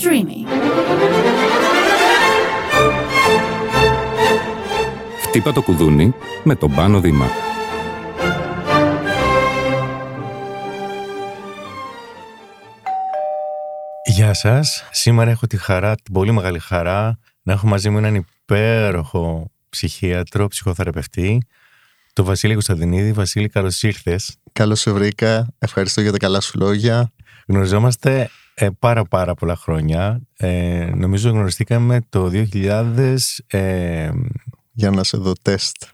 Streamy. Χτύπα το κουδούνι με τον Πάνο Δήμα. Γεια σας. Σήμερα έχω τη χαρά, την πολύ μεγάλη χαρά να έχω μαζί μου έναν υπέροχο ψυχίατρο, ψυχοθεραπευτή, τον Βασίλη Κωνσταντινίδη. Βασίλη, καλώς ήρθες. Καλώς σε βρήκα. Ευχαριστώ για τα καλά σου λόγια. Γνωριζόμαστε ε, πάρα πάρα πολλά χρόνια. Ε, νομίζω γνωριστήκαμε το 2005. Ε, Για να σε δω τεστ.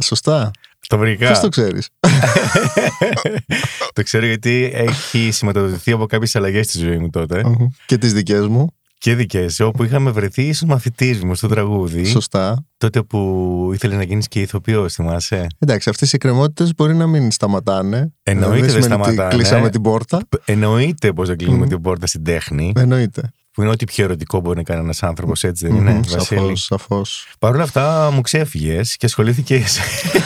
Σωστά. το βρήκα. Πώς το ξέρεις; το ξέρω γιατί έχει σηματοδοτηθεί από κάποιες αλλαγές στη ζωή μου τότε. Μμμ. Και τις δικές μου; Και δικές, όπου είχαμε βρεθεί ίσως μαθητής μου στο τραγούδι. Σωστά. Τότε που ήθελε να γίνεις και ηθοποιός, θυμάσαι; Εντάξει, αυτές οι εκκρεμότητες μπορεί να μην σταματάνε. Εννοείται δεν σημαίνει ότι σταματάνε. Κλείσαμε την πόρτα. Εννοείται πως δεν κλείνουμε Μμμ. την πόρτα στην τέχνη. Εννοείται. Που είναι ό,τι πιο ερωτικό μπορεί να κάνει ένας άνθρωπος, έτσι δεν είναι, Μμμ, Βασίλη; Σαφώς, σαφώς. Παρ' όλα αυτά μου ξέφυγες και ασχολήθηκες.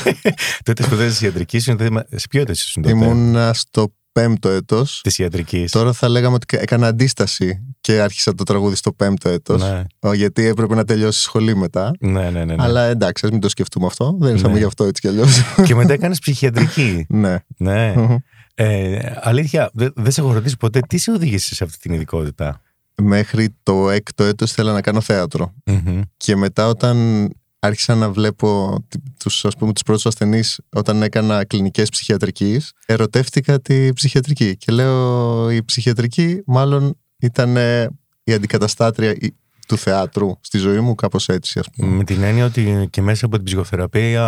τότε σπουδάζει ιατρικής. Σε ποιο έτος ήσουν τότε; Ήμουν στο πέμπτο έτος. Της ιατρικής. Τώρα θα λέγαμε ότι έκανα αντίσταση και άρχισα το τραγούδι στο πέμπτο έτος. Ναι. Ο, Γιατί έπρεπε να τελειώσει σχολή μετά. Ναι, ναι, ναι. ναι. Αλλά εντάξει, ας μην το σκεφτούμε αυτό. Δεν ήρθαμε Ναι. γι' αυτό έτσι κι αλλιώς. και μετά έκανες ψυχιατρική. ναι. ναι. Μμμ. Ε, αλήθεια, δεν δεν σε έχω ρωτήσει ποτέ τι σε οδήγησε σε αυτή την ειδικότητα; Μέχρι το έκτο έτος ήθελα να κάνω θέατρο. Μμμ. Και μετά όταν άρχισα να βλέπω τι- τους, ας πούμε, τους πρώτους ασθενείς όταν έκανα κλινικές ψυχιατρικής, ερωτεύτηκα τη ψυχιατρική. Και λέω η ψυχιατρική μάλλον ήταν ε, η αντικαταστάτρια η- του θεάτρου στη ζωή μου, κάπως έτσι ας πούμε. Με την έννοια ότι και μέσα από την ψυχοθεραπεία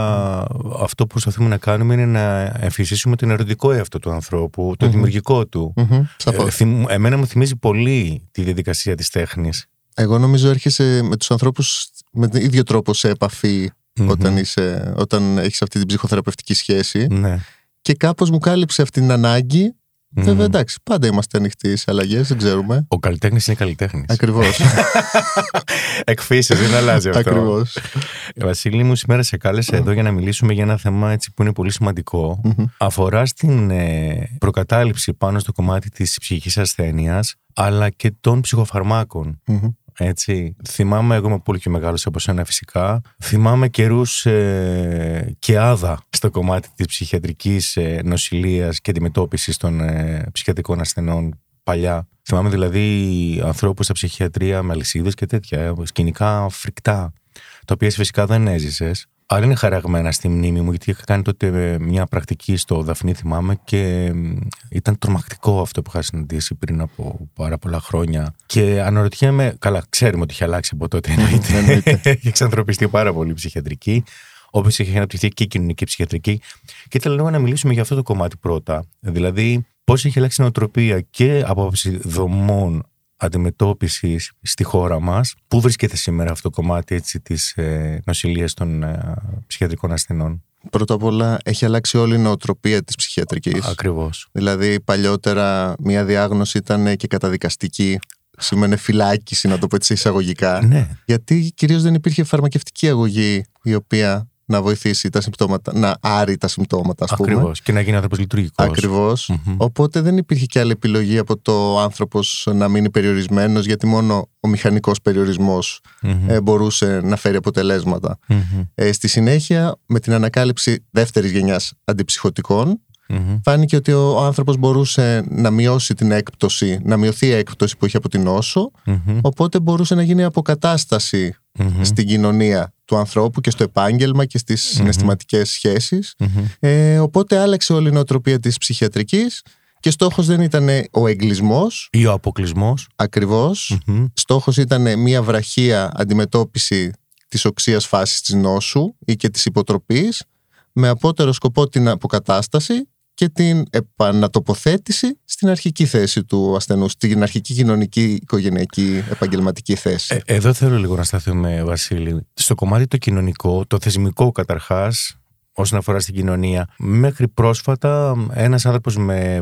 αυτό που προσπαθούμε να κάνουμε είναι να εμφυσίσουμε τον ερωτικό εαυτό του ανθρώπου, το Μμμ. δημιουργικό του. Μμμ, Ε, σαφώς. θυμ- εμένα μου θυμίζει πολύ τη διαδικασία της τέχνης. Εγώ νομίζω έρχεσαι με τους ανθρώπους με τον ίδιο τρόπο σε επαφή όταν, είσαι, όταν έχεις αυτή την ψυχοθεραπευτική σχέση Ναι. και κάπως μου κάλυψε αυτή την ανάγκη Βέβαια, Μμμ. εντάξει, πάντα είμαστε ανοιχτοί σε αλλαγές, δεν ξέρουμε. Ο καλλιτέχνης είναι καλλιτέχνης. Ακριβώς. Εκφύση, δεν αλλάζει αυτό. Ακριβώς. Ε, Βασίλη μου, σήμερα σε κάλεσα εδώ για να μιλήσουμε για ένα θέμα έτσι που είναι πολύ σημαντικό. Αφορά στην ε, προκατάληψη πάνω στο κομμάτι της ψυχικής ασθένειας, αλλά και των ψυχοφαρμάκων. Έτσι. Θυμάμαι, εγώ είμαι πολύ πιο μεγάλος από σένα φυσικά, θυμάμαι καιρούς ε, και άδα στο κομμάτι της ψυχιατρικής ε, νοσηλείας και αντιμετώπισης των ε, ψυχιατρικών ασθενών παλιά. Θυμάμαι δηλαδή ανθρώπους στα ψυχιατρία με αλυσίδες και τέτοια, ε, σκηνικά φρικτά, τα οποία εσύ φυσικά δεν έζησες. Αλλά είναι χαραγμένα στη μνήμη μου, γιατί είχα κάνει τότε ε, μια πρακτική στο Δαφνί, θυμάμαι, και μ, ήταν τρομακτικό αυτό που είχα συναντήσει πριν από πάρα πολλά χρόνια. Και αναρωτιέμαι, καλά, ξέρουμε ότι είχε αλλάξει από τότε, εννοείται. Εννοείται. έχει εξανθρωπιστεί πάρα πολύ η ψυχιατρική, όπως έχει αναπτυχθεί και η κοινωνική ψυχιατρική. Και ήθελα λίγο να μιλήσουμε για αυτό το κομμάτι πρώτα. Δηλαδή, πώς έχει αλλάξει η νοοτροπία και από άποψη δομών αντιμετώπισης στη χώρα μας. Πού βρίσκεται σήμερα αυτό το κομμάτι έτσι, της ε, νοσηλείας των ε, ψυχιατρικών ασθενών; Πρώτα απ' όλα έχει αλλάξει όλη η νοοτροπία της ψυχιατρικής. Ακριβώς. Δηλαδή παλιότερα μια διάγνωση ήταν και καταδικαστική. Σήμαινε φυλάκιση, να το πω έτσι εισαγωγικά. Ναι. Γιατί κυρίως δεν υπήρχε φαρμακευτική αγωγή η οποία να βοηθήσει τα συμπτώματα, να άρει τα συμπτώματα, ας πούμε. Ακριβώς. Και να γίνει άνθρωπος λειτουργικός. Ακριβώς. Μμμ. Οπότε δεν υπήρχε και άλλη επιλογή από το άνθρωπος να μείνει περιορισμένος, γιατί μόνο ο μηχανικός περιορισμός Μμμ. ε, μπορούσε να φέρει αποτελέσματα. Μμμ. Ε, στη συνέχεια, με την ανακάλυψη δεύτερης γενιάς αντιψυχωτικών, Μμμ. φάνηκε ότι ο άνθρωπος μπορούσε να μειώσει την έκπτωση, να μειωθεί η έκπτωση που είχε από την νόσο, Μμμ. οπότε μπορούσε να γίνει αποκατάσταση Μμμ. στην κοινωνία του ανθρώπου και στο επάγγελμα και στις συναισθηματικές σχέσεις. Μμμ. Ε, οπότε άλλαξε όλη η νοοτροπία της ψυχιατρικής και στόχος δεν ήταν ο εγκλισμός, Ή ο αποκλεισμό. ακριβώς. Στόχος ήταν μια βραχία αντιμετώπιση της οξείας φάσης της νόσου ή και της υποτροπής με απότερο σκοπό την αποκατάσταση και την επανατοποθέτηση στην αρχική θέση του ασθενού, στην αρχική κοινωνική, οικογενειακή, επαγγελματική θέση. Ε, εδώ θέλω λίγο να σταθούμε, Βασίλη. Στο κομμάτι το κοινωνικό, το θεσμικό καταρχάς, όσον αφορά στην κοινωνία. Μέχρι πρόσφατα, ένας άνθρωπος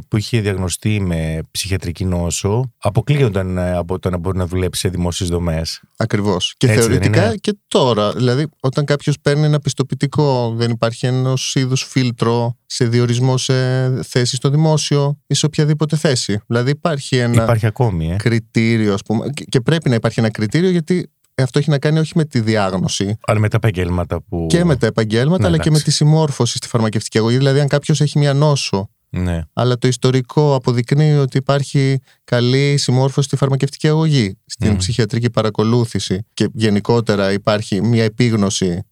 που είχε διαγνωστεί με ψυχιατρική νόσο αποκλείονταν ε, από το να μπορεί να δουλέψει σε δημόσιες δομές. Ακριβώς. Και θεωρητικά και τώρα. Δηλαδή, όταν κάποιος παίρνει ένα πιστοποιητικό, δεν υπάρχει ενός είδους φίλτρο σε διορισμό σε θέση στο δημόσιο ή σε οποιαδήποτε θέση. Δηλαδή, υπάρχει ένα υπάρχει ακόμη, ε. κριτήριο, ας πούμε. Και πρέπει να υπάρχει ένα κριτήριο γιατί αυτό έχει να κάνει όχι με τη διάγνωση. Αλλά με τα επαγγέλματα που. Και με τα επαγγέλματα, ναι, αλλά και με τη συμμόρφωση στη φαρμακευτική αγωγή. Δηλαδή, αν κάποιος έχει μια νόσο, ναι. αλλά το ιστορικό αποδεικνύει ότι υπάρχει καλή συμμόρφωση στη φαρμακευτική αγωγή, στην ψυχιατρική παρακολούθηση και γενικότερα υπάρχει μια επίγνωση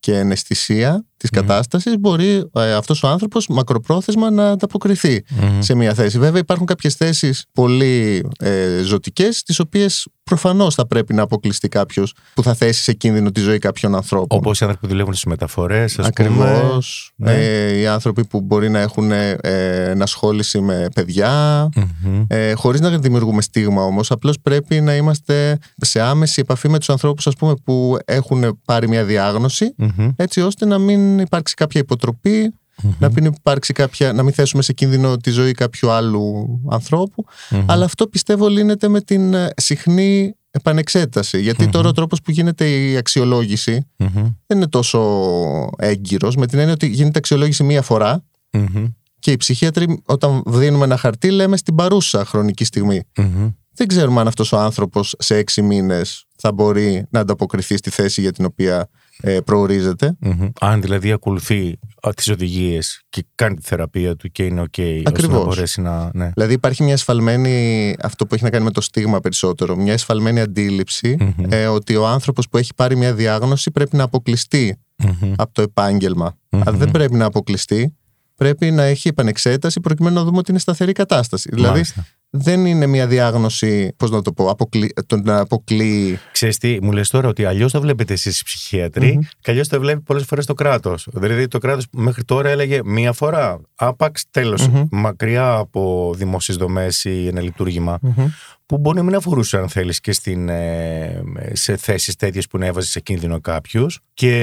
και εναισθησία της mm κατάστασης, μπορεί ε, αυτός ο άνθρωπος μακροπρόθεσμα να ανταποκριθεί σε μια θέση. Βέβαια, υπάρχουν κάποιες θέσεις πολύ ε, ζωτικές, τις οποίες προφανώς θα πρέπει να αποκλειστεί κάποιος που θα θέσει σε κίνδυνο τη ζωή κάποιων ανθρώπων. Όπως οι άνθρωποι που δουλεύουν στις μεταφορές, ας πούμε. Ακριβώ. Ναι. Ε, οι άνθρωποι που μπορεί να έχουν ε, ενασχόληση με παιδιά. Ε, Χωρίς να δημιουργούμε στίγμα όμως. Απλώς πρέπει να είμαστε σε άμεση επαφή με τους ανθρώπους που έχουν πάρει μια διάγνωση, έτσι ώστε να μην υπάρξει κάποια να μην υπάρξει κάποια, να μην θέσουμε σε κίνδυνο τη ζωή κάποιου άλλου Αλλά αυτό πιστεύω λύνεται με την ε, συχνή επανεξέταση. τώρα ο τρόπος που γίνεται η αξιολόγηση δεν είναι τόσο έγκυρος με την έννοια ότι γίνεται αξιολόγηση μία φορά. Και οι ψυχίατροι όταν δίνουμε ένα χαρτί λέμε στην παρούσα χρονική Δεν ξέρουμε αν αυτός ο άνθρωπος σε έξι μήνες θα μπορεί να ανταποκριθεί στη θέση για την οποία ε, προοριζεται Αν δηλαδή ακολουθεί τις οδηγίες και κάνει τη θεραπεία του και είναι OK, ώστε να μπορέσει να. Ναι. Δηλαδή υπάρχει μια εσφαλμένη, αυτό που έχει να κάνει με το στίγμα περισσότερο, μια εσφαλμένη ε, ότι ο άνθρωπος που έχει πάρει μια διάγνωση πρέπει να αποκλειστεί από το επάγγελμα. Αν δεν πρέπει να αποκλειστεί, πρέπει να έχει επανεξέταση προκειμένου να δούμε ότι είναι σταθερή κατάσταση. Δηλαδή, δεν είναι μια διάγνωση, πώς να το πω, αποκλεί, τον αποκλείει. Ξέρεις τι, μου λες τώρα ότι αλλιώς το βλέπετε εσείς οι ψυχίατροι mm-hmm. και αλλιώς το βλέπει πολλές φορές το κράτος. Δηλαδή το κράτος μέχρι τώρα έλεγε μία φορά, άπαξ, τέλος, μακριά από δημόσιες δομές ή ένα λειτουργήμα. Που μπορεί να μην αφορούσε, αν θέλεις, και στην, ε, σε θέσεις τέτοιες που να έβαζες σε κίνδυνο κάποιους. Και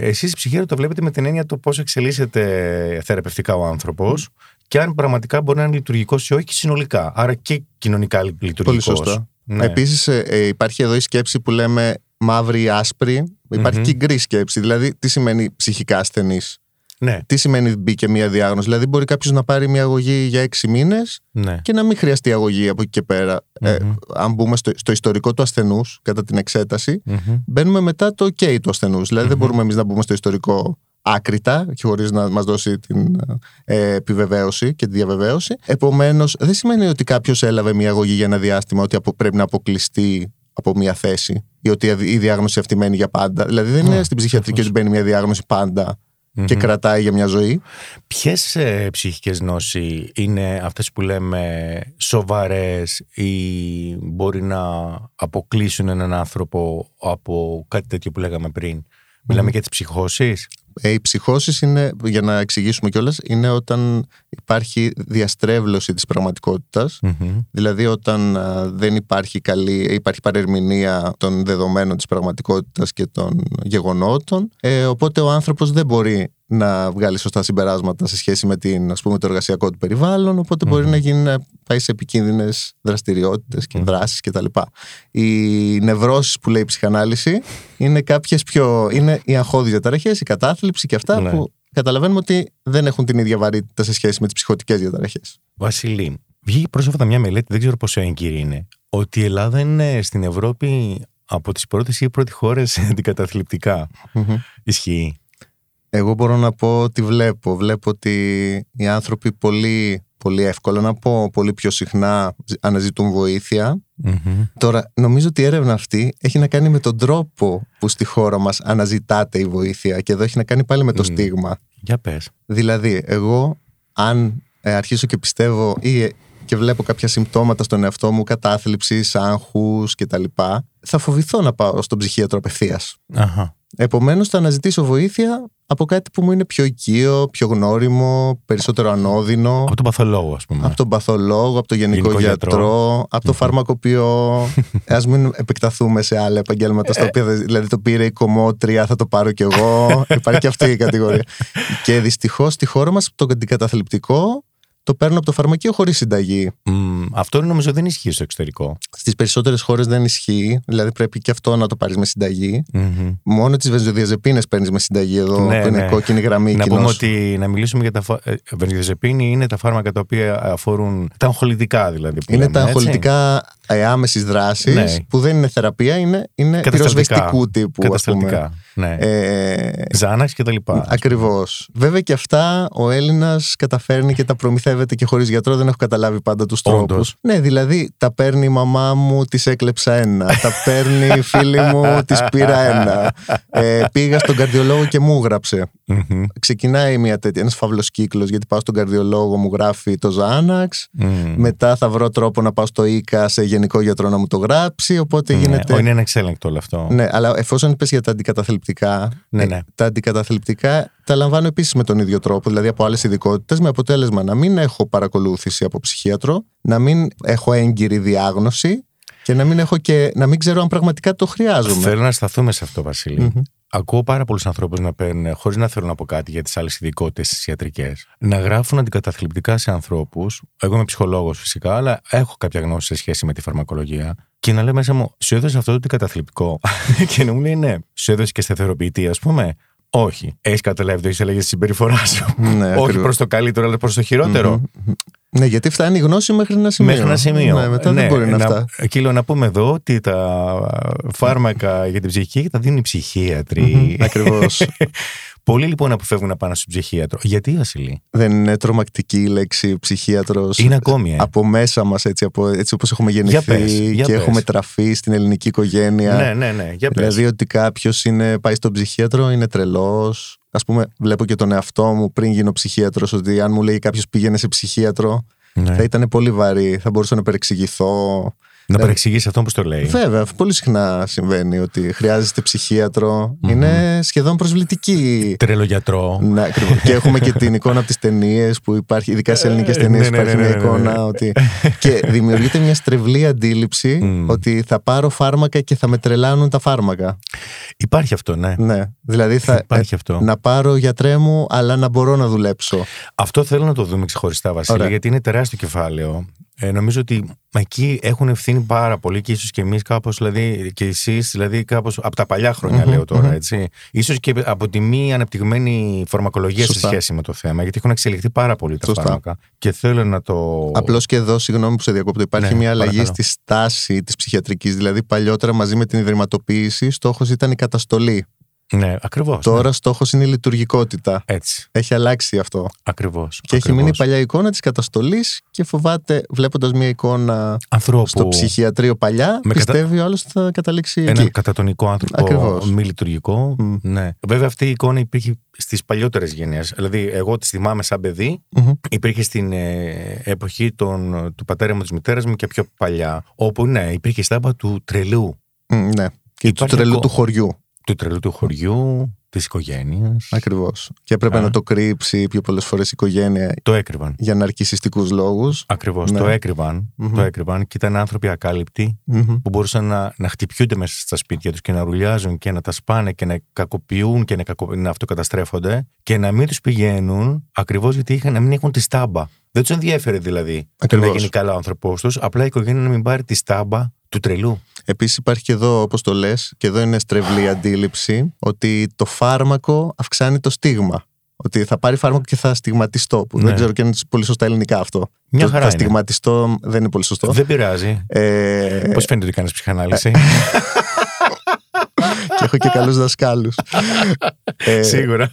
εσείς οι ψυχίατροι το βλέπετε με την έννοια το πώς εξελίσσεται θεραπευτικά ο άνθρωπος και αν πραγματικά μπορεί να είναι λειτουργικός ή όχι συνολικά. Άρα και κοινωνικά λειτουργικός. Πολύ σωστά. Ναι. Επίσης, ε, ε, υπάρχει εδώ η σκέψη που λέμε μαύρη ή άσπρη. Υπάρχει και η γκρι σκέψη. Δηλαδή, τι σημαίνει ψυχικά ασθενής; Ναι. Τι σημαίνει μπήκε μια διάγνωση; Δηλαδή, μπορεί κάποιος να πάρει μια αγωγή για έξι μήνες ναι. και να μην χρειαστεί αγωγή από εκεί και πέρα. Ε, αν μπούμε στο, στο ιστορικό του ασθενούς, κατά την εξέταση, μπαίνουμε μετά το OK του ασθενούς. Δηλαδή, δεν μπορούμε εμείς να μπούμε στο ιστορικό άκρητα και χωρίς να μας δώσει την ε, επιβεβαίωση και τη διαβεβαίωση. Επομένως, δεν σημαίνει ότι κάποιος έλαβε μια αγωγή για ένα διάστημα ότι πρέπει να αποκλειστεί από μια θέση ή ότι η διάγνωση αυτή μένει για πάντα. Δηλαδή, δεν είναι στην ψυχιατρική ότι μπαίνει μια διάγνωση και κρατάει για μια ζωή. Ποιες ε, ψυχικές νόσοι είναι αυτές που λέμε σοβαρές ή μπορεί να αποκλείσουν έναν άνθρωπο από κάτι τέτοιο που λέγαμε πριν; Μιλάμε για τις ψυχώσεις; Ε, οι ψυχώσεις είναι, για να εξηγήσουμε κιόλας, είναι όταν υπάρχει διαστρέβλωση της πραγματικοτητα Δηλαδή, όταν δεν υπάρχει καλή, υπάρχει παρερμηνία των δεδομένων της πραγματικότητας και των γεγονότων. Ε, οπότε ο άνθρωπος δεν μπορεί να βγάλει σωστά συμπεράσματα σε σχέση με την, ας πούμε, το εργασιακό του περιβάλλον, μπορεί να γίνει να πάει σε επικίνδυνες δραστηριότητες και δράσεις κτλ. Οι νευρώσεις που λέει η ψυχανάλυση είναι κάποιες πιο. είναι οι αγχώδεις διαταραχές, η κατάθλιψη και αυτά ναι. που καταλαβαίνουμε ότι δεν έχουν την ίδια βαρύτητα σε σχέση με τις ψυχοτικές διαταραχές. Βασιλή, βγήκε πρόσφατα μια μελέτη, δεν ξέρω πόσο έγκυρη είναι, ότι η Ελλάδα είναι στην Ευρώπη από τις πρώτες ή πρώτη χώρες αντικαταθλιπτικά. Ισχύει. Εγώ μπορώ να πω ότι βλέπω. Βλέπω ότι οι άνθρωποι πολύ, πολύ εύκολα να πω, πολύ πιο συχνά αναζητούν Τώρα, νομίζω ότι η έρευνα αυτή έχει να κάνει με τον τρόπο που στη χώρα μας αναζητάται η βοήθεια και εδώ έχει να κάνει πάλι με το στίγμα. Για πες. Δηλαδή, εγώ αν ε, αρχίσω και πιστεύω ή ε, και βλέπω κάποια συμπτώματα στον εαυτό μου, κατάθλιψης, άγχους κτλ., θα φοβηθώ να πάω στον ψυχίατρο απευθείας. Επομένως, θα αναζητήσω βοήθεια από κάτι που μου είναι πιο οικείο, πιο γνώριμο, περισσότερο ανώδυνο. Από τον παθολόγο, ας πούμε. Από τον παθολόγο, από τον γενικό, Γενικό γιατρό, γιατρό. από το φαρμακοποιό. Α μην επεκταθούμε σε άλλα επαγγέλματα στα οποία δεν- δηλαδή το πήρε η κομμότρια, θα το πάρω κι εγώ. Υπάρχει και αυτή η κατηγορία. και δυστυχώς στη χώρα μας το αντικαταθλιπτικό το παίρνω από το φαρμακείο χωρίς συνταγή. Μμ, αυτό νομίζω δεν ισχύει στο εξωτερικό. Στις περισσότερες χώρες δεν ισχύει, δηλαδή πρέπει και αυτό να το πάρεις με συνταγή. Μμμ. Μόνο τις βενζοδιαζεπίνες παίρνεις με συνταγή εδώ, Ναι, που είναι ναι. κόκκινη γραμμή. Να κοινώς. πούμε ότι να μιλήσουμε για τα. φα- ε, Βενζοδιαζεπίνη είναι τα φάρμακα τα οποία αφορούν. τα αγχολητικά δηλαδή. Που Είναι λέμε, τα έτσι. Αγχολητικά άμεσης δράσης Ναι. που δεν είναι θεραπεία, είναι, είναι Κατασταλτικά. πυροσβεστικού τύπου. ας πούμε. Κατασταλτικά. Ναι. Ε, Ζάναξ και τα λοιπά. Ακριβώς. Βέβαια και αυτά ο Έλληνας καταφέρνει και τα προμηθεύεται και χωρίς γιατρό. Δεν έχω καταλάβει πάντα τους τρόπους. Όντως. Ναι, δηλαδή τα παίρνει η μαμά μου, της έκλεψα ένα. τα παίρνει η φίλη μου, της πήρα ένα. Ε, πήγα στον καρδιολόγο και μου έγραψε. Μμμ. Ξεκινάει μια τέτοια, ένας φαύλος κύκλος, γιατί πάω στον καρδιολόγο, μου γράφει το Ζάναξ. Μμ. Μετά θα βρω τρόπο να πάω στο ΙΚΑ σε γενικό γιατρό να μου το γράψει. Οπότε Ναι, γίνεται. ο, Είναι ανεξέλεγκτο όλο αυτό. Ναι, αλλά εφόσον είπες για τα αντικαταθλιπτικά. Ναι, ε, ναι. Τα αντικαταθλιπτικά τα λαμβάνω επίσης με τον ίδιο τρόπο, δηλαδή από άλλες ειδικότητες, με αποτέλεσμα να μην έχω παρακολούθηση από ψυχίατρο, να μην έχω έγκυρη διάγνωση και να μην, έχω και, να μην ξέρω αν πραγματικά το χρειάζομαι. Θέλω να σταθούμε σε αυτό, Βασίλη. Μμμ. Ακούω πάρα πολλούς ανθρώπους να παίρνουν, χωρίς να θέλουν να πω κάτι για τις άλλες ειδικότητες τις ιατρικές, να γράφουν αντικαταθλιπτικά σε ανθρώπους. Εγώ είμαι ψυχολόγος φυσικά, αλλά έχω κάποια γνώση σε σχέση με τη φαρμακολογία. Και να λέω μέσα μου, σου έδωσε αυτό το αντικαταθλιπτικό; και να μου λέει ναι, σου έδωσε και σταθεροποιητή, ας πούμε; Όχι. Έχεις καταλάβει το έχεις αλλαγή στη συμπεριφορά σου; Ναι, Όχι ακριβώς. προς το καλύτερο, αλλά προς το χειροτερο Ναι, γιατί φτάνει η γνώση μέχρι ένα σημείο. Μέχρι ένα σημείο. Ναι, μετά δεν μπορεί να φτάσει. Εκεί λέω να πούμε εδώ ότι τα φάρμακα για την ψυχική τα δίνουν οι ψυχίατροι. Ακριβώς. Πολλοί λοιπόν αποφεύγουν να πάνε στον ψυχίατρο. Γιατί, Βασιλή; δεν είναι τρομακτική η λέξη ψυχίατρος. Είναι ακόμη, ε. Από μέσα μας, έτσι, από, έτσι όπως έχουμε γεννηθεί πες, για και πες. έχουμε τραφεί στην ελληνική οικογένεια. Ναι, ναι, ναι. Για πες. Δηλαδή ότι κάποιος πάει στον ψυχίατρο είναι τρελός. Α πούμε, βλέπω και τον εαυτό μου πριν γίνω ψυχίατρος ότι αν μου λέει κάποιος πήγαινε σε ψυχίατρο, Ναι. θα ήταν πολύ βαρύ. Θα μπορούσα να παρεξηγηθώ. Να παρεξηγήσει αυτό που το λέει. Βέβαια, πολύ συχνά συμβαίνει ότι χρειάζεστε ψυχίατρο. Είναι σχεδόν προσβλητική. Τρελογιατρό. Ναι, ακριβώς. και έχουμε και την εικόνα από τις ταινίες που υπάρχει, ειδικά σε ελληνικές Ε, ταινίες, ναι, ναι, υπάρχει ναι, μια ναι, ναι, εικόνα ναι. ότι. και δημιουργείται μια στρεβλή αντίληψη Μμ. ότι θα πάρω φάρμακα και θα με τρελάνουν τα φάρμακα. Υπάρχει αυτό, ναι. Ναι. Δηλαδή θα. Υπάρχει αυτό. Να πάρω γιατρέ μου, αλλά να μπορώ να δουλέψω. Αυτό θέλω να το δούμε ξεχωριστά, Βασίλη, Ωραία. γιατί είναι τεράστιο κεφάλαιο. Ε, νομίζω ότι εκεί έχουν ευθύνη πάρα πολύ και ίσως και εμείς κάπως, δηλαδή και εσείς, δηλαδή κάπως από τα παλιά χρόνια, Μμμ, λέω τώρα, μμμ. έτσι. σω και από τη μη αναπτυγμένη φαρμακολογία σε Σωστά. σχέση με το θέμα, γιατί έχουν εξελιχθεί πάρα πολύ τα Σωστά. φάρμακα. Και θέλω να το. Απλώς και εδώ, συγγνώμη που σε διακόπτω, υπάρχει Ναι, μια αλλαγή παρακαλώ. στη στάση της ψυχιατρικής. Δηλαδή, παλιότερα μαζί με την ιδρυματοποίηση, στόχος ήταν η καταστολή. Ναι, ακριβώς. Τώρα στόχος είναι η λειτουργικότητα. Έτσι. Έχει αλλάξει αυτό. Ακριβώς. Και έχει μείνει η παλιά εικόνα της καταστολής και φοβάται, βλέποντας μια εικόνα Ανθρώπου. στο ψυχιατρίο παλιά, Με κατα- πιστεύει ο άλλος ότι θα καταλήξει Ένα εκεί. κατατονικό άνθρωπο Ακριβώς. μη λειτουργικό. Μμ. Ναι. Βέβαια, αυτή η εικόνα υπήρχε στις παλιότερες γενιές. Δηλαδή, εγώ τη θυμάμαι σαν παιδί, Μμμ. υπήρχε στην ε, εποχή των, του πατέρα μου, της μητέρας μου και πιο παλιά. Όπου ναι, υπήρχε η στάμπα του τρελού. Μ, Ναι. Και του Υπάρχει τρελού ακόμα- του χωριού. Του τρελού του χωριού, της οικογένειας. Ακριβώς. Και έπρεπε Α. να το κρύψει πιο πολλές φορές η οικογένεια Το έκρυβαν. για ναρκιστικού λόγους. Ακριβώς. Ναι. Το έκρυβαν. Μμμ. Το έκρυβαν και ήταν άνθρωποι ακάλυπτοι που μπορούσαν να, να χτυπιούνται μέσα στα σπίτια τους και να ρουλιάζουν και να τα σπάνε και να κακοποιούν και να, κακο, να αυτοκαταστρέφονται και να μην τους πηγαίνουν ακριβώς γιατί είχαν, να μην έχουν τη στάμπα. Δεν τους ενδιαφέρει δηλαδή το Ακριβώς. να γίνει καλά ο άνθρωπός τους, απλά η οικογένεια να μην πάρει τη στάμπα του τρελού. Επίσης, υπάρχει και εδώ, όπως το λες, και εδώ είναι στρεβλή αντίληψη, ότι το φάρμακο αυξάνει το στίγμα. Ότι θα πάρει φάρμακο και θα στιγματιστώ. Που Ναι. δεν ξέρω και αν είναι πολύ σωστά ελληνικά αυτό. Μια Το χαρά θα είναι. στιγματιστώ δεν είναι πολύ σωστό. Δεν πειράζει. Ε, Πώς φαίνεται ότι κάνεις ψυχανάλυση; και έχω και καλούς δασκάλους. ε, Σίγουρα.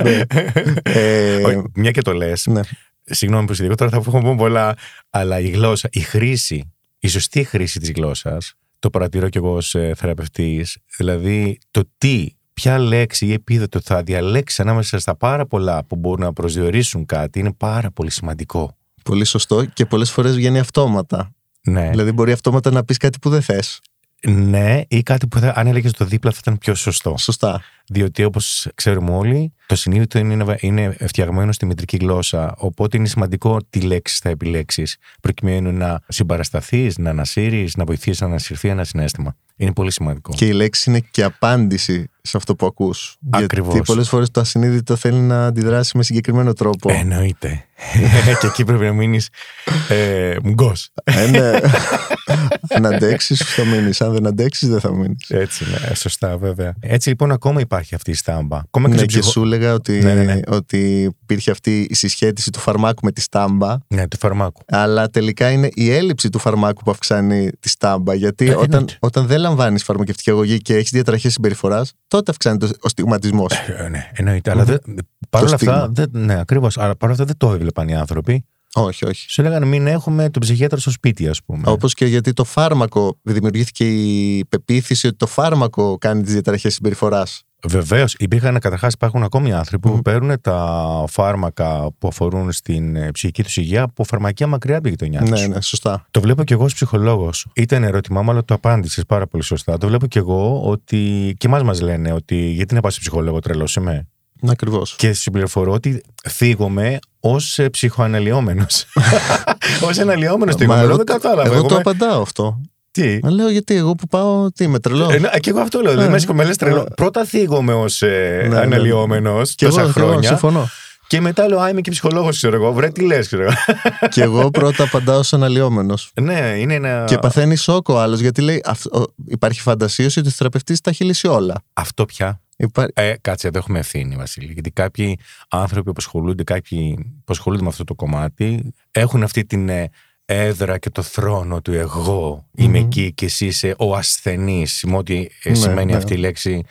ε, Όχι, Μια και το λες. ναι. Συγγνώμη που σε διηγώ, τώρα θα πω πολλά. Αλλά η γλώσσα, η χρήση, η σωστή χρήση της γλώσσας, το παρατηρώ κι εγώ ως θεραπευτής. Δηλαδή, το τι, ποια λέξη ή επίδετο θα διαλέξει ανάμεσα στα πάρα πολλά που μπορούν να προσδιορίσουν κάτι είναι πάρα πολύ σημαντικό. Πολύ σωστό και πολλές φορές βγαίνει αυτόματα. Ναι. Δηλαδή, μπορεί αυτόματα να πεις κάτι που δεν θες. Ναι, ή κάτι που θα, αν έλεγες το δίπλα θα ήταν πιο σωστό. Σωστά. Διότι όπως ξέρουμε όλοι, το συνείδητο είναι, είναι φτιαγμένο στη μητρική γλώσσα. Οπότε είναι σημαντικό τι λέξεις θα επιλέξεις, προκειμένου να συμπαρασταθείς, να ανασύρεις, να βοηθήσεις να ανασυρθεί ένα συνέστημα. Είναι πολύ σημαντικό. Και η λέξη είναι και απάντηση σε αυτό που ακούς. Ακριβώς. Γιατί πολλές φορές το ασυνείδητο θέλει να αντιδράσει με συγκεκριμένο τρόπο. Εννοείται. και εκεί πρέπει να μείνεις ε, μουγκός. Ε, ναι. αν αντέξεις, θα μείνεις. Αν δεν αντέξεις, δεν θα μείνεις. Έτσι, ναι, σωστά, βέβαια. Έτσι λοιπόν, ακόμα υπάρχει αυτή η στάμπα. Ακόμα ναι, και, και σου έλεγα ότι, ναι, ναι, ναι. ότι υπήρχε αυτή η συσχέτιση του φαρμάκου με τη στάμπα. Ναι, του φαρμάκου. Αλλά τελικά είναι η έλλειψη του φαρμάκου που αυξάνει τη στάμπα. Γιατί ε, όταν, όταν δεν λαμβάνεις φαρμακευτική αγωγή και έχεις διατραχέ συμπεριφοράς, τότε αυξάνεται ο στιγματισμός. Ε, ναι, εννοείται. Αλλά δεν, παρόλα αυτά, δεν, ναι, ακριβώς. Αλλά παρόλα αυτά δεν το έβλεπαν οι άνθρωποι. Όχι, όχι. Σου έλεγαν μην έχουμε τον ψυχίατρο στο σπίτι, ας πούμε. Όπως και γιατί το φάρμακο, δημιουργήθηκε η πεποίθηση ότι το φάρμακο κάνει τις διαταραχές συμπεριφοράς. Βεβαίως. Υπήρχαν καταρχάς, υπάρχουν ακόμη άνθρωποι που παίρνουν τα φάρμακα που αφορούν στην ε, ψυχική τους υγεία από φαρμακεία μακριά από τη γειτονιά τους. Ναι, ναι, σωστά. Το βλέπω κι εγώ ως ψυχολόγος. Ήταν ερώτημά μου, αλλά το απάντησες πάρα πολύ σωστά. Το βλέπω κι εγώ ότι. και εμάς μας λένε ότι γιατί να πας σε ψυχολόγο, τρελός είμαι; Ακριβώς. Και συμπληροφορώ ότι θίγομαι ως ψυχοαναλυόμενος. ως αναλυόμενος θίγομαι. Δεν κατάλαβα. Εγώ το απαντάω αυτό. Τι; Μα λέω γιατί εγώ που πάω, τι είμαι τρελός. Ε, και εγώ αυτό λέω. Δεν μες λες τρελό. Πρώτα θίγομαι ως ε, ναι, αναλυόμενος τόσα εγώ, χρόνια. Εγώ, συμφωνώ. Και μετά λέω, Α, είμαι και ψυχολόγος, ξέρω εγώ. Βρε, τι λες, ξέρω εγώ. και εγώ πρώτα απαντάω ως αναλυόμενος. ναι, είναι ένα. Και παθαίνεις σόκο άλλος, γιατί λέει, υπάρχει φαντασίωση ότι ο θεραπευτής τα έχει λύσει όλα. Αυτό πια. Υπά... Ε, κάτσε, εδώ έχουμε ευθύνη, Βασίλη. Γιατί κάποιοι άνθρωποι που ασχολούνται, κάποιοι που ασχολούνται με αυτό το κομμάτι, έχουν αυτή την ε, έδρα και το θρόνο του εγώ. Είμαι εκεί και εσύ είσαι ο ασθενής. Με ό,τι ε, Ναι, σημαίνει ναι. αυτή η λέξη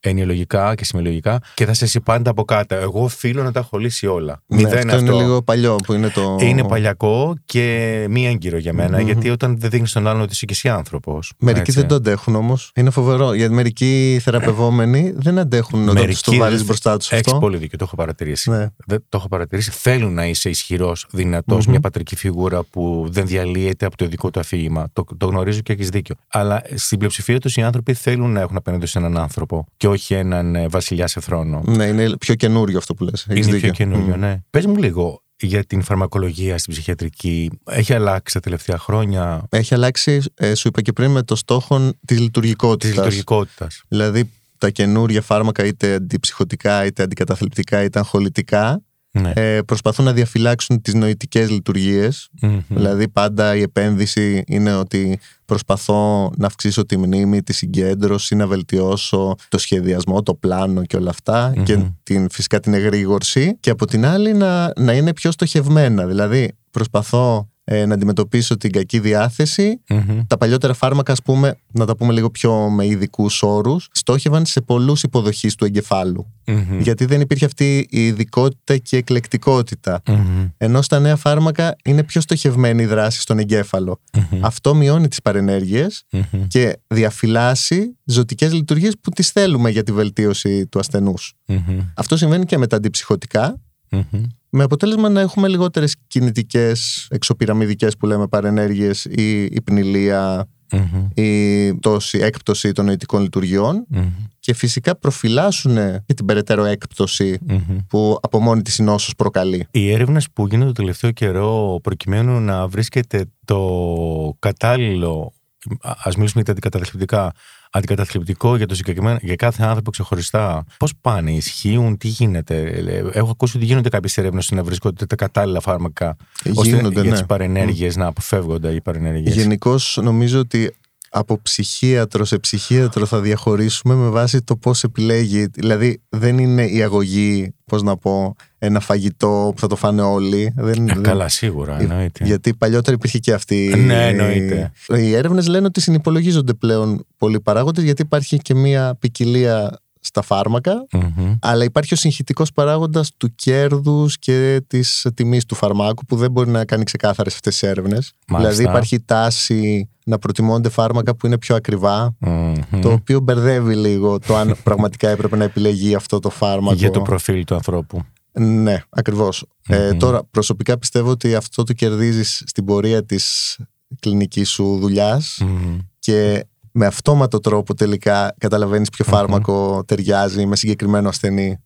ενοιολογικά και σημειολογικά και θα σε εσύ πάντα από κάτω. Εγώ οφείλω να τα έχω λύσει όλα. Ναι, Μηδέν αυτό, είναι λίγο παλιό που είναι το. Είναι παλιακό και μη έγκυρο για μενα γιατί όταν δεν δείχνεις τον άλλον ότι είσαι και εσύ άνθρωπος. Μερικοί δεν το αντέχουν όμως. Είναι φοβερό. Γιατί μερικοί θεραπευόμενοι δεν αντέχουν όταν του το βάλεις μπροστά τους Έχεις αυτό. πολύ δίκιο, το έχω παρατηρήσει. Ναι. Δεν, το έχω παρατηρήσει. Θέλουν να είσαι ισχυρός, δυνατός, μια πατρική φιγούρα που δεν διαλύεται από το δικό του αφήγημα. Το, το γνωρίζω και έχεις δίκιο. Αλλά στην πλειοψηφία τους οι άνθρωποι θέλουν να έχουν απέναντι σε έναν άνθρωπο και όχι έναν ε, βασιλιά σε θρόνο. Ναι, είναι πιο καινούριο αυτό που λες. Είναι πιο καινούριο, ναι. Πες μου λίγο για την φαρμακολογία στην ψυχιατρική. Έχει αλλάξει τα τελευταία χρόνια; Έχει αλλάξει, ε, σου είπα και πριν, με το στόχο της της λειτουργικότητα. λειτουργικότητας. Δηλαδή, τα καινούργια φάρμακα, είτε αντιψυχωτικά, είτε αντικαταθλιπτικά, είτε αγχολητικά, Ναι. ε, προσπαθούν να διαφυλάξουν τις νοητικές λειτουργίες. Μμμ. Δηλαδή, πάντα η επένδυση είναι ότι προσπαθώ να αυξήσω τη μνήμη, τη συγκέντρωση, να βελτιώσω το σχεδιασμό, το πλάνο και όλα αυτά Μμμ. και την, φυσικά την εγρήγορση και από την άλλη να, να είναι πιο στοχευμένα. Δηλαδή, προσπαθώ ε, να αντιμετωπίσω την κακή διάθεση Μμμ. τα παλιότερα φάρμακα, ας πούμε, να τα πούμε λίγο πιο με ειδικούς όρους, στόχευαν σε πολλούς υποδοχείς του εγκεφάλου. Μμμ. Γιατί δεν υπήρχε αυτή η ειδικότητα και η εκλεκτικότητα. Μμμ. Ενώ στα νέα φάρμακα είναι πιο στοχευμένη η δράση στον εγκέφαλο. Μμμ. Αυτό μειώνει τις παρενέργειες Μμμ. και διαφυλάσσει ζωτικές λειτουργίες που τις θέλουμε για τη βελτίωση του ασθενούς. Μμμ. Αυτό συμβαίνει και με τα αντιψυχωτικά, Μμμ. με αποτέλεσμα να έχουμε λιγότερες κινητικές, εξωπυραμιδικές που λέμε παρενέργειες ή υπνηλία Μμμ. η τόση έκπτωση των νοητικών λειτουργιών Μμμ. και φυσικά προφυλάσσουν και την περαιτέρω έκπτωση Μμμ. που από μόνη της η νόσος προκαλεί. Οι έρευνες που γίνονται το τελευταίο καιρό προκειμένου να βρίσκεται το κατάλληλο, ας μιλήσουμε για τα αντικαταθλιπτικά, αντικαταθλιπτικό για, το συγκεκριμένο, για κάθε άνθρωπο ξεχωριστά. Πώς πάνε, ισχύουν, τι γίνεται; Ε, Έχω ακούσει ότι γίνονται κάποιες έρευνες ώστε να βρίσκονται τα κατάλληλα φάρμακα ώστε Γίνονται, για ναι. τις παρενέργειες να αποφεύγονται οι παρενέργειες. Γενικώς νομίζω ότι από ψυχίατρο σε ψυχίατρο θα διαχωρίσουμε με βάση το πώς επιλέγει. Δηλαδή δεν είναι η αγωγή, πώς να πω, ένα φαγητό που θα το φάνε όλοι. Δεν, Ε, δεν- Καλά, σίγουρα, εννοείται. Γιατί παλιότερα υπήρχε και αυτή. Ναι, εννοείται. Οι έρευνες λένε ότι συνυπολογίζονται πλέον πολλοί παράγοντες γιατί υπάρχει και μία ποικιλία στα φάρμακα. Μμμ. Αλλά υπάρχει ο συγχυτικός παράγοντας του κέρδους και της τιμής του φαρμάκου που δεν μπορεί να κάνει ξεκάθαρες αυτές τις έρευνες. Δηλαδή υπάρχει τάση να προτιμώνται φάρμακα που είναι πιο ακριβά, Μμμ. το οποίο μπερδεύει λίγο το αν πραγματικά έπρεπε να επιλεγεί αυτό το φάρμακο. Για το προφίλ του ανθρώπου. Ναι, ακριβώς. Ε, Μμμ. τώρα, προσωπικά πιστεύω ότι αυτό το κερδίζεις στην πορεία της κλινικής σου δουλειάς Μμμ. και με αυτόματο τρόπο τελικά καταλαβαίνεις ποιο φάρμακο ταιριάζει με συγκεκριμένο ασθενή.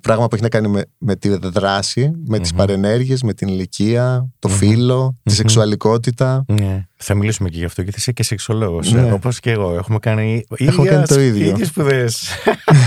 Πράγμα που έχει να κάνει με, με τη δράση, με τις παρενέργειες, με την ηλικία, το φύλλο, τη σεξουαλικότητα. Ναι. Θα μιλήσουμε και γι' αυτό, γιατί είσαι και σεξολόγος. Ναι. Όπως και εγώ. Έχουμε κάνει, Έχω κάνει το ίδιο. ίδιες σπουδές.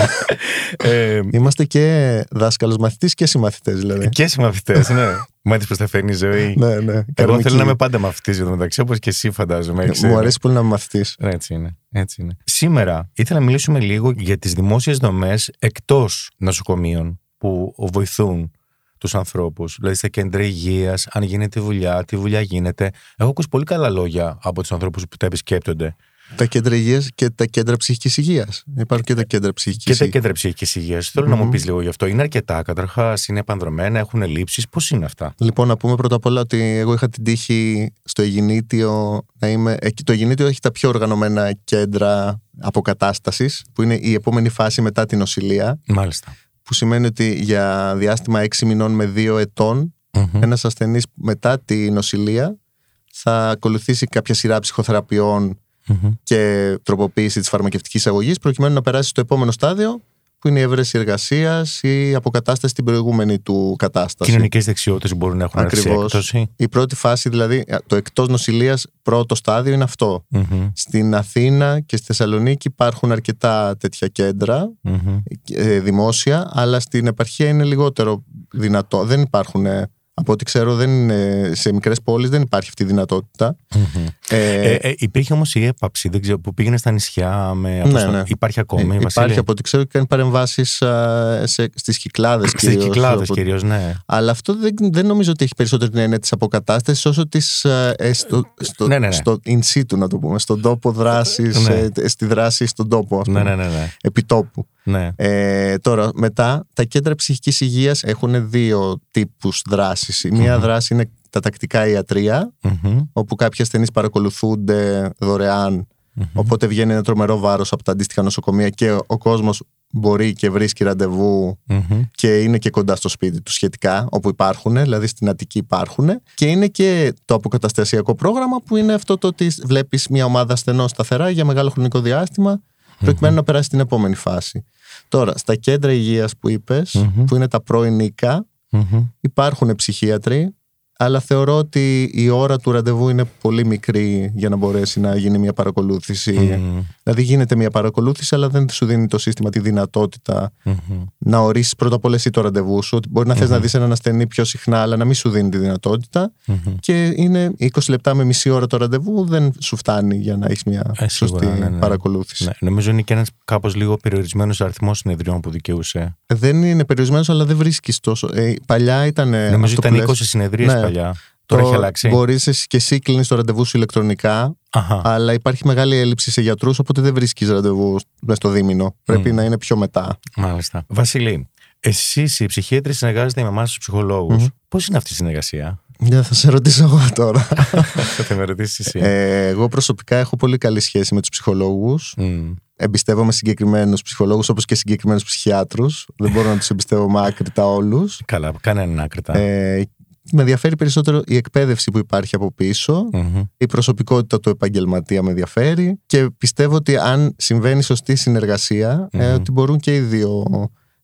ε, Είμαστε και δάσκαλος μαθητής και συμμαθητές, δηλαδή. Και συμμαθητές, ναι. Μάθει πώ θα φέρνει η ζωή. ναι, ναι. Εγώ θέλω να είμαι πάντα μαθητής για το μεταξύ, όπως και εσύ φαντάζομαι. Μου αρέσει πολύ να είμαι μαθητής. Έτσι είναι. Έτσι είναι. Σήμερα ήθελα να μιλήσουμε λίγο για τις δημόσιες δομές εκτός νοσοκομείων που βοηθούν τους ανθρώπους. Δηλαδή στα κέντρα υγείας, αν γίνεται δουλειά, τι δουλειά γίνεται. Έχω ακούσει πολύ καλά λόγια από τους ανθρώπους που τα επισκέπτονται. Τα κέντρα υγείας και τα κέντρα ψυχικής υγείας. Υπάρχουν και τα κέντρα ψυχικής υγεία. Και τα κέντρα ψυχικής υγείας. Θέλω mm-hmm. να μου πεις λίγο γι' αυτό. Είναι αρκετά καταρχάς, είναι επανδρομένα, έχουν λήψει. Πώς είναι αυτά; Λοιπόν, να πούμε πρώτα απ' όλα ότι εγώ είχα την τύχη στο Αιγινήτιο να είμαι. Το Αιγινήτιο έχει τα πιο οργανωμένα κέντρα αποκατάστασης, που είναι η επόμενη φάση μετά την νοσηλεία. Μάλιστα. Που σημαίνει ότι για διάστημα 6 μηνών με 2 ετών, mm-hmm. ένας ασθενής μετά τη νοσηλεία θα ακολουθήσει κάποια σειρά ψυχοθεραπείων και τροποποίηση της φαρμακευτικής αγωγής, προκειμένου να περάσει στο επόμενο στάδιο, που είναι η έβρεση εργασίας ή η αποκατάσταση στην προηγούμενη του κατάσταση. Κοινωνικές δεξιότητες μπορούν να έχουν Ακριβώς. Η πρώτη φάση, δηλαδή το εκτός νοσηλείας, πρώτο στάδιο είναι Στην Αθήνα και στη Θεσσαλονίκη υπάρχουν αρκετά τέτοια ε, δημόσια, αλλά στην επαρχία είναι λιγότερο δυνατό. Δεν υπάρχουν από ό,τι ξέρω, δεν είναι, σε μικρές πόλεις δεν υπάρχει αυτή η δυνατότητα. Mm-hmm. Ε, ε, ε, υπήρχε όμως η έπαψη δεν ξέρω, που πήγαινε στα νησιά. Με ναι, ναι. Υπάρχει ακόμη. Ε, υπάρχει από ό,τι ξέρω και κάνει παρεμβάσεις στις κυκλάδες κυρίως. Στι κυκλάδε κυρίως, ναι. Αλλά αυτό δεν, δεν νομίζω ότι έχει περισσότερο την έννοια της αποκατάστασης όσο της. Ε, στο, στο, ναι, ναι, ναι. στο in situ, να το πούμε. Στον τόπο δράσης, ναι. ε, στη δράση στον τόπο. Ας ναι, πούμε, ναι, ναι, ναι. Επιτόπου. Ναι. Ε, τώρα, μετά, τα κέντρα ψυχικής υγείας έχουν δύο τύπους δράσης. Η μία δράση είναι τα τακτικά ιατρία, όπου κάποιοι ασθενείς παρακολουθούνται δωρεάν, οπότε βγαίνει ένα τρομερό βάρος από τα αντίστοιχα νοσοκομεία και ο κόσμος μπορεί και βρίσκει ραντεβού και είναι και κοντά στο σπίτι του σχετικά, όπου υπάρχουν, δηλαδή στην Αττική υπάρχουν. Και είναι και το αποκαταστασιακό πρόγραμμα που είναι αυτό το ότι βλέπεις μια ομάδα ασθενών σταθερά για μεγάλο χρονικό διάστημα προκειμένου να περάσει την επόμενη φάση. Τώρα, στα κέντρα υγείας που είπες, που είναι τα πρώην υπάρχουν ψυχίατροι αλλά θεωρώ ότι η ώρα του ραντεβού είναι πολύ μικρή για να μπορέσει να γίνει μια παρακολούθηση. Mm. Δηλαδή γίνεται μια παρακολούθηση, αλλά δεν σου δίνει το σύστημα τη δυνατότητα mm-hmm. να ορίσεις πρώτα απ' όλα εσύ το ραντεβού σου. Ότι μπορεί να mm-hmm. θες να δεις έναν ασθενή πιο συχνά, αλλά να μην σου δίνει τη δυνατότητα. Mm-hmm. Και είναι 20 λεπτά με μισή ώρα το ραντεβού, δεν σου φτάνει για να έχεις μια ε, σωστή ναι, ναι. παρακολούθηση. Ναι. Νομίζω είναι και ένας κάπως λίγο περιορισμένος αριθμός συνεδριών που δικαιούσε. Δεν είναι περιορισμένος, αλλά δεν βρίσκεις τόσο. Ε, παλιά ήταν. Νομίζω ήταν 20 συνεδρίες ναι παλιά. Τώρα έχει αλλάξει. Μπορείς και εσύ κλείνεις το ραντεβού σου ηλεκτρονικά, Αχα. αλλά υπάρχει μεγάλη έλλειψη σε γιατρούς, οπότε δεν βρίσκεις ραντεβού μέσα στο δίμηνο. Πρέπει να είναι πιο μετά. Μάλιστα. Βασιλή, εσείς οι ψυχίατροι συνεργάζεστε με εμάς τους ψυχολόγους. Mm-hmm. Πώς είναι αυτή η συνεργασία, για θα σε ρωτήσω εγώ τώρα. θα με ρωτήσει εσύ. Ε, εγώ προσωπικά έχω πολύ καλή σχέση με τους ψυχολόγους. Mm. Εμπιστεύομαι συγκεκριμένους ψυχολόγους όπως και συγκεκριμένους ψυχιάτρους. Δεν μπορώ να τους εμπιστεύομαι άκρητα όλους. Καλά, κανέναν άκρητα. Ε, με ενδιαφέρει περισσότερο η εκπαίδευση που υπάρχει από η προσωπικότητα του επαγγελματία με ενδιαφέρει και πιστεύω ότι αν συμβαίνει σωστή ε, ότι μπορούν και οι δύο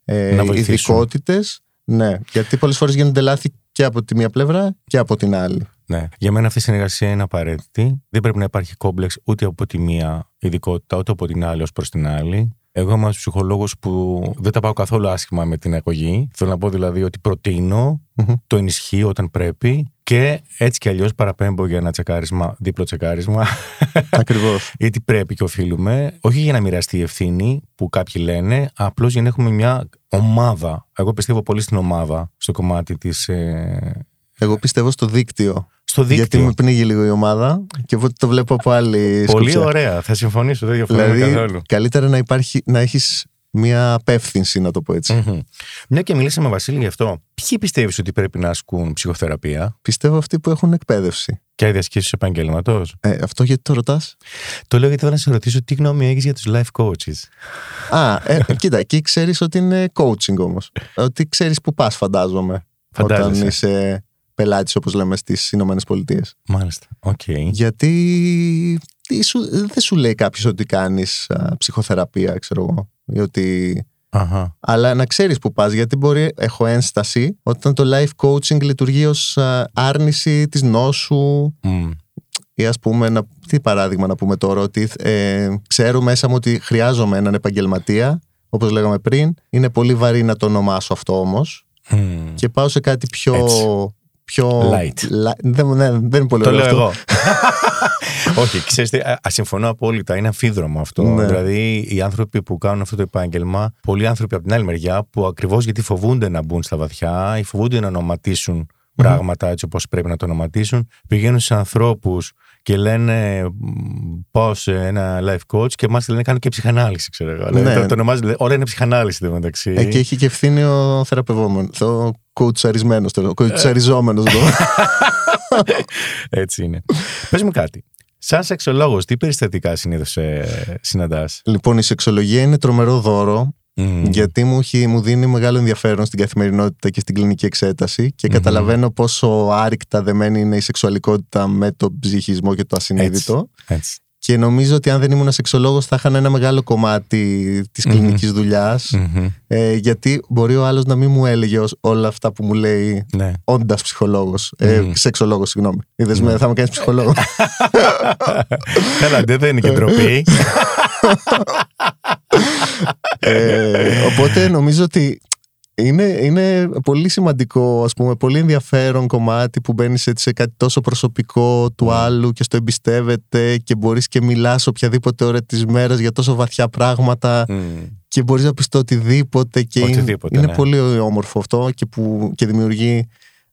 ε, ειδικότητες. Ναι, γιατί πολλές φορές γίνονται λάθη και από τη μία πλευρά και από την άλλη. Ναι. Για μένα αυτή η συνεργασία είναι απαραίτητη. Δεν πρέπει να υπάρχει κόμπλεξ ούτε από τη μία ειδικότητα, ούτε από την άλλη ως προς την άλλη. Εγώ είμαι ένας ψυχολόγος που δεν τα πάω καθόλου άσχημα με την αγωγή. Θέλω να πω δηλαδή ότι το ενισχύω όταν πρέπει και έτσι κι αλλιώς παραπέμπω για ένα τσεκάρισμα, δίπλο τσεκάρισμα. Ακριβώς. Γιατί πρέπει και οφείλουμε, όχι για να μοιραστεί η ευθύνη που κάποιοι λένε, απλώς για να έχουμε μια ομάδα. Εγώ πιστεύω πολύ στην ομάδα, στο κομμάτι της. Ε... Εγώ πιστεύω στο δίκτυο. Στο δίκτυο. Γιατί με πνίγει λίγο η ομάδα και εγώ το βλέπω από άλλη Πολύ ωραία. Θα συμφωνήσω. Δεν διαφωνώ δηλαδή, καθόλου. Καλύτερα να, υπάρχει, να έχεις μια απεύθυνση, να το πω ετσι mm-hmm. Μια και μιλήσαμε, Βασίλη, γι' αυτό. Ποιοι πιστεύεις ότι πρέπει να ασκούν ψυχοθεραπεία, Πιστεύω αυτοί που έχουν εκπαίδευση. Και διασκήσει επαγγέλματο. Ε, αυτό γιατί το ρωτάς; Το λέω γιατί θέλω να σε ρωτήσω τι γνώμη έχεις για τους life coaches; Α, ε, κοίτα, εκεί ξέρεις ότι είναι coaching όμως. ότι ξέρεις που πας, φαντάζομαι. Φαντάζεσαι. Όταν είσαι πελάτης, όπως λέμε στις Ηνωμένες Πολιτείες. Μάλιστα. Okay. Γιατί δεν σου λέει κάποιος ότι κάνεις ψυχοθεραπεία, ξέρω εγώ. Ή ότι Αχα. Αλλά να ξέρεις που πας, γιατί μπορεί, έχω ένσταση, όταν το life coaching λειτουργεί ως άρνηση της νόσου. Mm. Ή ας πούμε, να, τι παράδειγμα να πούμε τώρα, ότι ε, ξέρω μέσα μου ότι χρειάζομαι έναν επαγγελματία, όπως λέγαμε πριν. Είναι πολύ βαρύ να το ονομάσω αυτό όμως. Mm. Και πάω σε κάτι πιο πιο. Light. Δεν, ναι, δεν είναι πολύ ωραίο. Το λέω εγώ. Όχι, ξέρετε, συμφωνώ απόλυτα. Είναι αμφίδρομο αυτό. Ναι. Δηλαδή, οι άνθρωποι που κάνουν αυτό το επάγγελμα, πολλοί άνθρωποι από την άλλη μεριά, που ακριβώς γιατί φοβούνται να μπουν στα βαθιά ή φοβούνται να ονοματίσουν πράγματα έτσι όπως πρέπει να το ονοματίσουν, πηγαίνουν σε ανθρώπους και λένε πάω σε ένα life coach και μας λένε κάνω και ψυχανάλυση, ξέρω εγώ. Ναι. Το, το ονομάζει, όλα είναι ψυχανάλυση εδώ μεταξύ. Εκεί έχει και ευθύνη ο θεραπευόμενος, ο κοουτσαρισμένος, ο κοουτσαριζόμενος. Έτσι είναι. Πες μου κάτι. Σαν σεξολόγος, τι περιστατικά συνήθως ε, συναντάς; Λοιπόν, η σεξολογία είναι τρομερό δώρο γιατί μου, μου δίνει μεγάλο ενδιαφέρον στην καθημερινότητα και στην κλινική εξέταση και καταλαβαίνω πόσο άρρηκτα δεμένη είναι η σεξουαλικότητα με τον ψυχισμό και το ασυνείδητο. Έτσι, Και νομίζω ότι αν δεν ήμουν σεξολόγος θα είχα ένα μεγάλο κομμάτι της κλινικής δουλειάς ε, γιατί μπορεί ο άλλος να μην μου έλεγε όλα αυτά που μου λέει ναι. όντας ψυχολόγος, ε, σεξολόγος συγγνώμη. Είδες με, θα με κάνεις ψυχολόγο. Καλά, δεν είναι και ντροπή. ε, οπότε νομίζω ότι είναι, είναι πολύ σημαντικό, ας πούμε, πολύ ενδιαφέρον κομμάτι που μπαίνεις σε κάτι τόσο προσωπικό του mm. άλλου και στο εμπιστεύεται και μπορείς και μιλάς οποιαδήποτε ώρα της μέρας για τόσο βαθιά πράγματα mm. και μπορείς να πεις το οτιδήποτε και οτιδήποτε, είναι, ναι. πολύ όμορφο αυτό και, που, και δημιουργεί,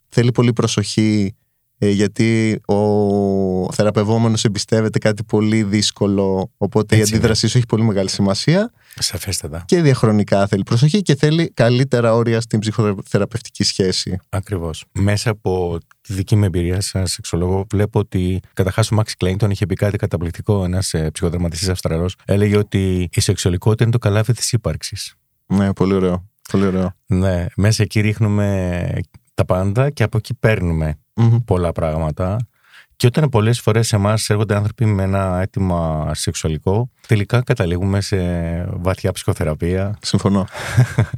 θέλει πολύ προσοχή ε, γιατί ο θεραπευόμενος εμπιστεύεται κάτι πολύ δύσκολο οπότε η αντίδρασή σου έχει πολύ μεγάλη σημασία Σαφέστατα. και διαχρονικά θέλει προσοχή και θέλει καλύτερα όρια στην ψυχοθεραπευτική σχέση Ακριβώς. Μέσα από τη δική μου εμπειρία σαν σεξολόγο βλέπω ότι καταρχάς ο Μάξ Κλέιντον είχε πει κάτι καταπληκτικό ένας ε, ψυχοδραματιστής Αυστραλός έλεγε ότι η σεξουαλικότητα είναι το καλάθι της ύπαρξης Ναι, πολύ ωραίο. Πολύ ωραίο. Ναι, μέσα εκεί ρίχνουμε τα πάντα και από εκεί παίρνουμε πολλά πράγματα. Και όταν πολλές φορές σε εμάς έρχονται άνθρωποι με ένα αίτημα σεξουαλικό, τελικά καταλήγουμε σε βαθιά ψυχοθεραπεία. Συμφωνώ.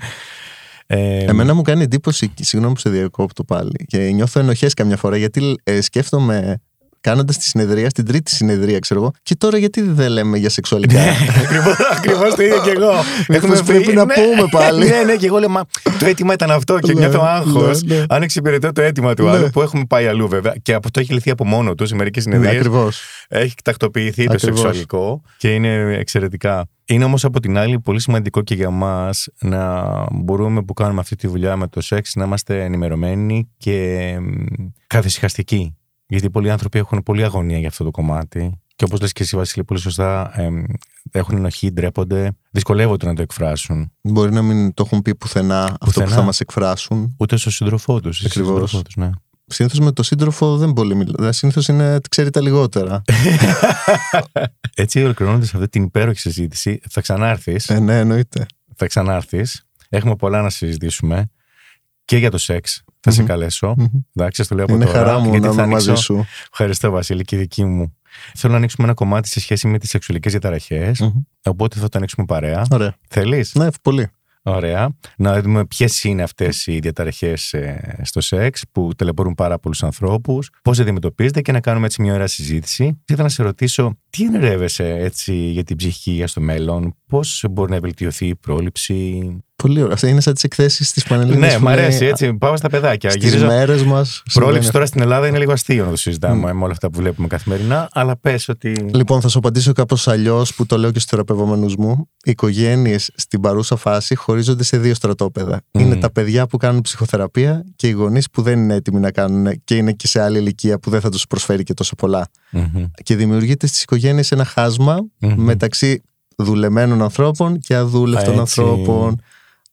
ε, Εμένα μου κάνει εντύπωση, συγγνώμη που σε διακόπτω πάλι, και νιώθω ενοχές καμιά φορά γιατί ε, σκέφτομαι κάνοντας τη συνεδρία, στην τρίτη συνεδρία, ξέρω εγώ. Και τώρα γιατί δεν λέμε για σεξουαλικά; Ακριβώς το ίδιο και εγώ. Έχουμε πρέπει να ναι. πούμε πάλι. Ναι, ναι, και εγώ λέω, Μα το αίτημα ήταν αυτό και ναι, νιώθω άγχος. Ναι, αν εξυπηρετώ το αίτημα του άλλου που έχουμε πάει αλλού βέβαια. Και αυτό έχει λυθεί από μόνο του σε μερικές συνεδρίες. Ακριβώς. Έχει τακτοποιηθεί το σεξουαλικό και είναι εξαιρετικά. Είναι όμως από την άλλη πολύ σημαντικό και για μας να μπορούμε που κάνουμε αυτή τη δουλειά με το σεξ να είμαστε ενημερωμένοι και καθησυχαστικοί. Γιατί πολλοί άνθρωποι έχουν πολλή αγωνία για αυτό το κομμάτι. Και όπως λες και εσύ, Βασίλη, πολύ σωστά, ε, έχουν ενοχή, ντρέπονται, δυσκολεύονται να το εκφράσουν. Μπορεί να μην το έχουν πει πουθενά, πουθενά αυτό που θα μας εκφράσουν. Ούτε στο σύντροφό τους. Ακριβώς. Ναι. Συνήθως με το σύντροφο δεν πολύ μιλάει. Δηλαδή, Συνήθως είναι ξέρει τα λιγότερα. Έτσι, ολοκληρώνοντας αυτή την υπέροχη συζήτηση, θα ξανάρθεις. Ε, ναι, εννοείται. Θα ξανάρθεις. Έχουμε πολλά να συζητήσουμε και για το σεξ θα σε καλέσω. Εντάξει, το λέω από Είναι τώρα. χαρά μου να είμαι μαζί σου. Ευχαριστώ, Βασίλη, και δική μου. Θέλω να ανοίξουμε ένα κομμάτι σε σχέση με τις σεξουαλικές διαταραχές. Οπότε θα το ανοίξουμε παρέα. Ωραία. Θέλεις; Ναι, πολύ. Ωραία. Να δούμε ποιες είναι αυτές οι διαταραχές ε, στο σεξ που τελεπορούν πάρα πολλούς ανθρώπους, πώς αντιμετωπίζετε και να κάνουμε έτσι μια ωραία συζήτηση. Ήθελα να σε ρωτήσω, τι ενρεύεσαι έτσι για την ψυχική υγεία στο μέλλον, πώς μπορεί να βελτιωθεί η πρόληψη, Πολύ ωραία. Αυτά είναι σαν τις εκθέσεις της Πανελλήνιας. Ναι, μου αρέσει έτσι. Πάμε στα παιδάκια. Στις μέρες μας. Πρόληψη τώρα στην Ελλάδα είναι λίγο αστείο να το συζητάμε mm. με όλα αυτά που βλέπουμε καθημερινά, αλλά πες ότι. Λοιπόν, θα σου απαντήσω κάπως αλλιώς που το λέω και στους θεραπευόμενους μου. Οι οικογένειες στην παρούσα φάση χωρίζονται σε δύο στρατόπεδα. Mm. Είναι τα παιδιά που κάνουν ψυχοθεραπεία και οι γονείς που δεν είναι έτοιμοι να κάνουν και είναι και σε άλλη ηλικία που δεν θα τους προσφέρει και τόσο πολλά. Mm-hmm. Και δημιουργείται στις οικογένειες ένα χάσμα mm-hmm. μεταξύ δουλεμένων ανθρώπων και αδούλευτων ανθρώπων.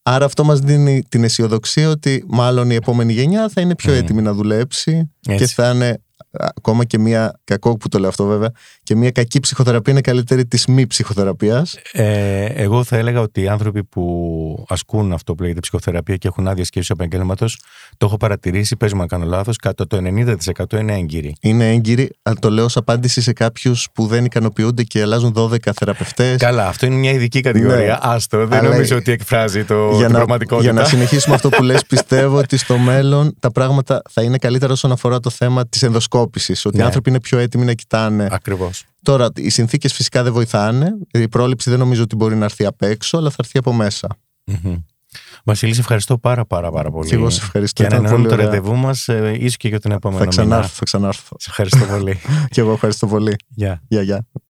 Άρα αυτό μας δίνει την αισιοδοξία ότι μάλλον η επόμενη γενιά θα είναι πιο έτοιμη να δουλέψει και θα είναι ακόμα και μια. Κακό που το λέω αυτό βέβαια. Και μια κακή ψυχοθεραπεία είναι καλύτερη της μη ψυχοθεραπείας. Ε, εγώ θα έλεγα ότι οι άνθρωποι που ασκούν αυτό που λέγεται ψυχοθεραπεία και έχουν άδεια σκέψης επαγγέλματος, το έχω παρατηρήσει, παίζουμε να κάνω λάθος, κατά το 90% είναι έγκυροι. Είναι έγκυροι, αλλά το λέω ως απάντηση σε κάποιους που δεν ικανοποιούνται και αλλάζουν 12 θεραπευτές. Καλά, αυτό είναι μια ειδική κατηγορία. Ναι. Άστο, δεν αλλά... νομίζω ότι εκφράζει το, για την να, πραγματικότητα. Για να συνεχίσουμε αυτό που λες, πιστεύω ότι στο μέλλον τα πράγματα θα είναι καλύτερα όσον αφορά το θέμα της ενδοσκόπησης. Ότι ναι. οι άνθρωποι είναι πιο έτοιμοι να κοιτάνε. Ακριβώς. Τώρα, οι συνθήκες φυσικά δεν βοηθάνε. Η πρόληψη δεν νομίζω ότι μπορεί να έρθει απ' έξω, αλλά θα έρθει από μέσα. Mm-hmm. Βασίλη, σε ευχαριστώ πάρα, πάρα, πάρα πολύ. Και εγώ σε ευχαριστώ. Και ανανεώνουμε το ραντεβού μας, ε, ίσως και για τον επόμενο θα ξανάρθω, Θα ξανάρθω. Σε ευχαριστώ πολύ. και εγώ ευχαριστώ πολύ. Γεια. Yeah. Yeah, yeah.